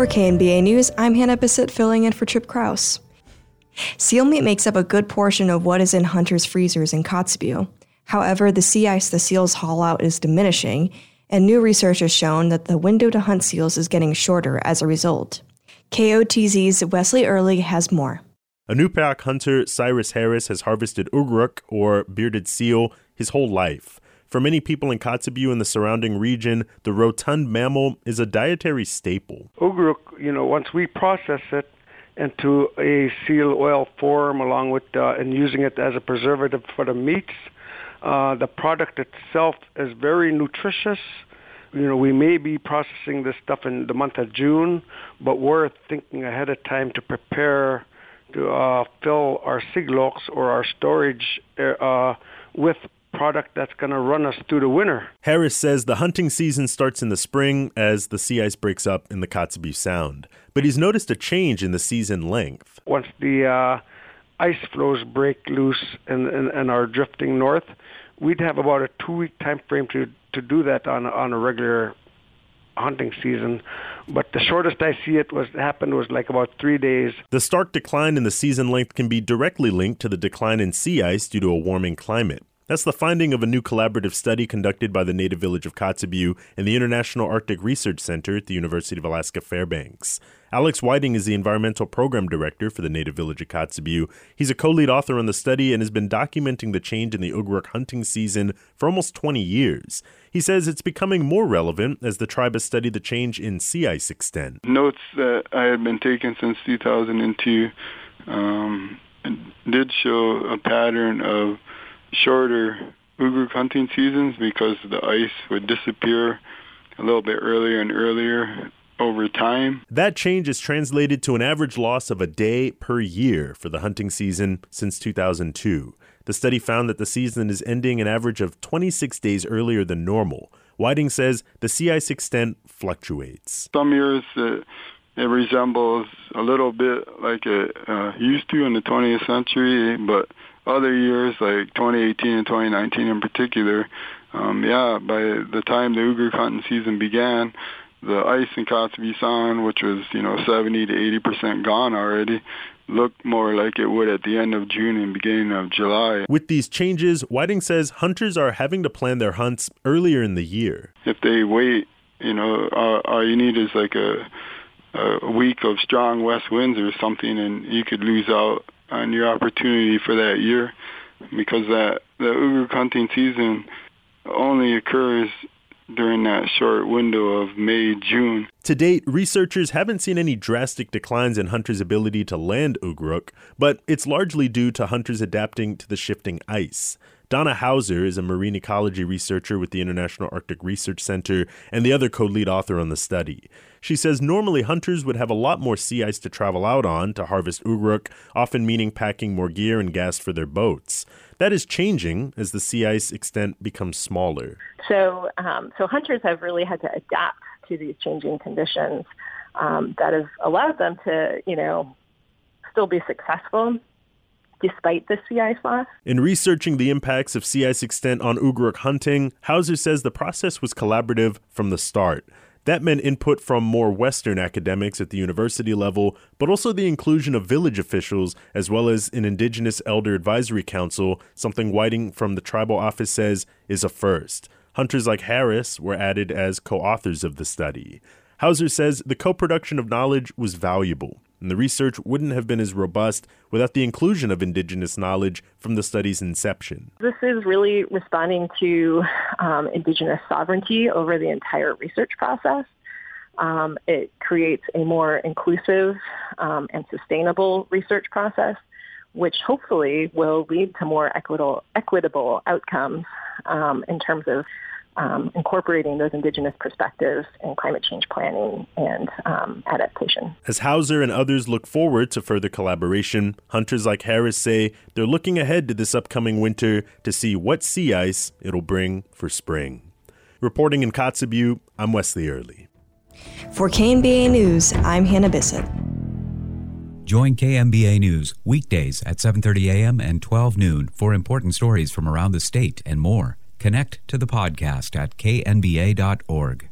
For KNBA News, I'm Hannah Bissett filling in for Chip Kraus. Seal meat makes up a good portion of what is in hunters' freezers in Kotzebue. However, the sea ice the seals haul out is diminishing, and new research has shown that the window to hunt seals is getting shorter as a result. KOTZ's Wesley Early has more. Inupiaq hunter Cyrus Harris has harvested ugruk, or bearded seal, his whole life. For many people in Kotzebue and the surrounding region, the rotund mammal is a dietary staple. Ugruk, you know, once we process it into a seal oil form, along with uh, and using it as a preservative for the meats, uh, the product itself is very nutritious. You know, we may be processing this stuff in the month of June, but we're thinking ahead of time to prepare to uh, fill our Siglauqs or our storage uh, with product that's going to run us through the winter. Harris says the hunting season starts in the spring as the sea ice breaks up in the Kotzebue Sound, but he's noticed a change in the season length. Once the uh, ice floes break loose and, and, and are drifting north, we'd have about a two-week time frame to, to do that on, on a regular hunting season. But the shortest I see it was happened was like about three days. The stark decline in the season length can be directly linked to the decline in sea ice due to a warming climate. That's the finding of a new collaborative study conducted by the native village of Kotzebue and the International Arctic Research Center at the University of Alaska Fairbanks. Alex Whiting is the environmental program director for the native village of Kotzebue. He's a co lead author on the study and has been documenting the change in the ugruk hunting season for almost 20 years. He says it's becoming more relevant as the tribe has studied the change in sea ice extent. Notes that I had been taking since 2002 um, did show a pattern of shorter ugruk hunting seasons because the ice would disappear a little bit earlier and earlier over time. That change is translated to an average loss of a day per year for the hunting season since 2002. The study found that the season is ending an average of 26 days earlier than normal. Whiting says the sea ice extent fluctuates. Some years uh, it resembles a little bit like it uh, used to in the 20th century, but other years like 2018 and 2019 in particular, um, yeah, by the time the ugruk hunting season began, the ice in Sound, which was you know 70 to 80 percent gone already, looked more like it would at the end of June and beginning of July. With these changes, Whiting says hunters are having to plan their hunts earlier in the year. If they wait, you know, all, all you need is like a a week of strong west winds or something, and you could lose out on your opportunity for that year because that the ugruk hunting season only occurs during that short window of May, June. To date, researchers haven't seen any drastic declines in hunters' ability to land ugruk, but it's largely due to hunters adapting to the shifting ice. Donna Hauser is a marine ecology researcher with the International Arctic Research Center and the other co lead author on the study. She says normally hunters would have a lot more sea ice to travel out on to harvest ugruk, often meaning packing more gear and gas for their boats. That is changing as the sea ice extent becomes smaller. So, um, so hunters have really had to adapt to these changing conditions. Um, that has allowed them to, you know, still be successful despite the sea ice loss. In researching the impacts of sea ice extent on ugruk hunting, Hauser says the process was collaborative from the start. That meant input from more Western academics at the university level, but also the inclusion of village officials as well as an Indigenous Elder Advisory Council, something Whiting from the tribal office says is a first. Hunters like Harris were added as co authors of the study. Hauser says the co production of knowledge was valuable and the research wouldn't have been as robust without the inclusion of indigenous knowledge from the study's inception. This is really responding to um, indigenous sovereignty over the entire research process. Um, it creates a more inclusive um, and sustainable research process, which hopefully will lead to more equitable, equitable outcomes um, in terms of um, incorporating those indigenous perspectives in climate change planning and um, adaptation. As Hauser and others look forward to further collaboration, hunters like Harris say they're looking ahead to this upcoming winter to see what sea ice it'll bring for spring. Reporting in Kotzebue, I'm Wesley Early. For KNBA News, I'm Hannah Bissett. Join KNBA News weekdays at 7:30 a.m. and 12 noon for important stories from around the state and more. Connect to the podcast at knba.org.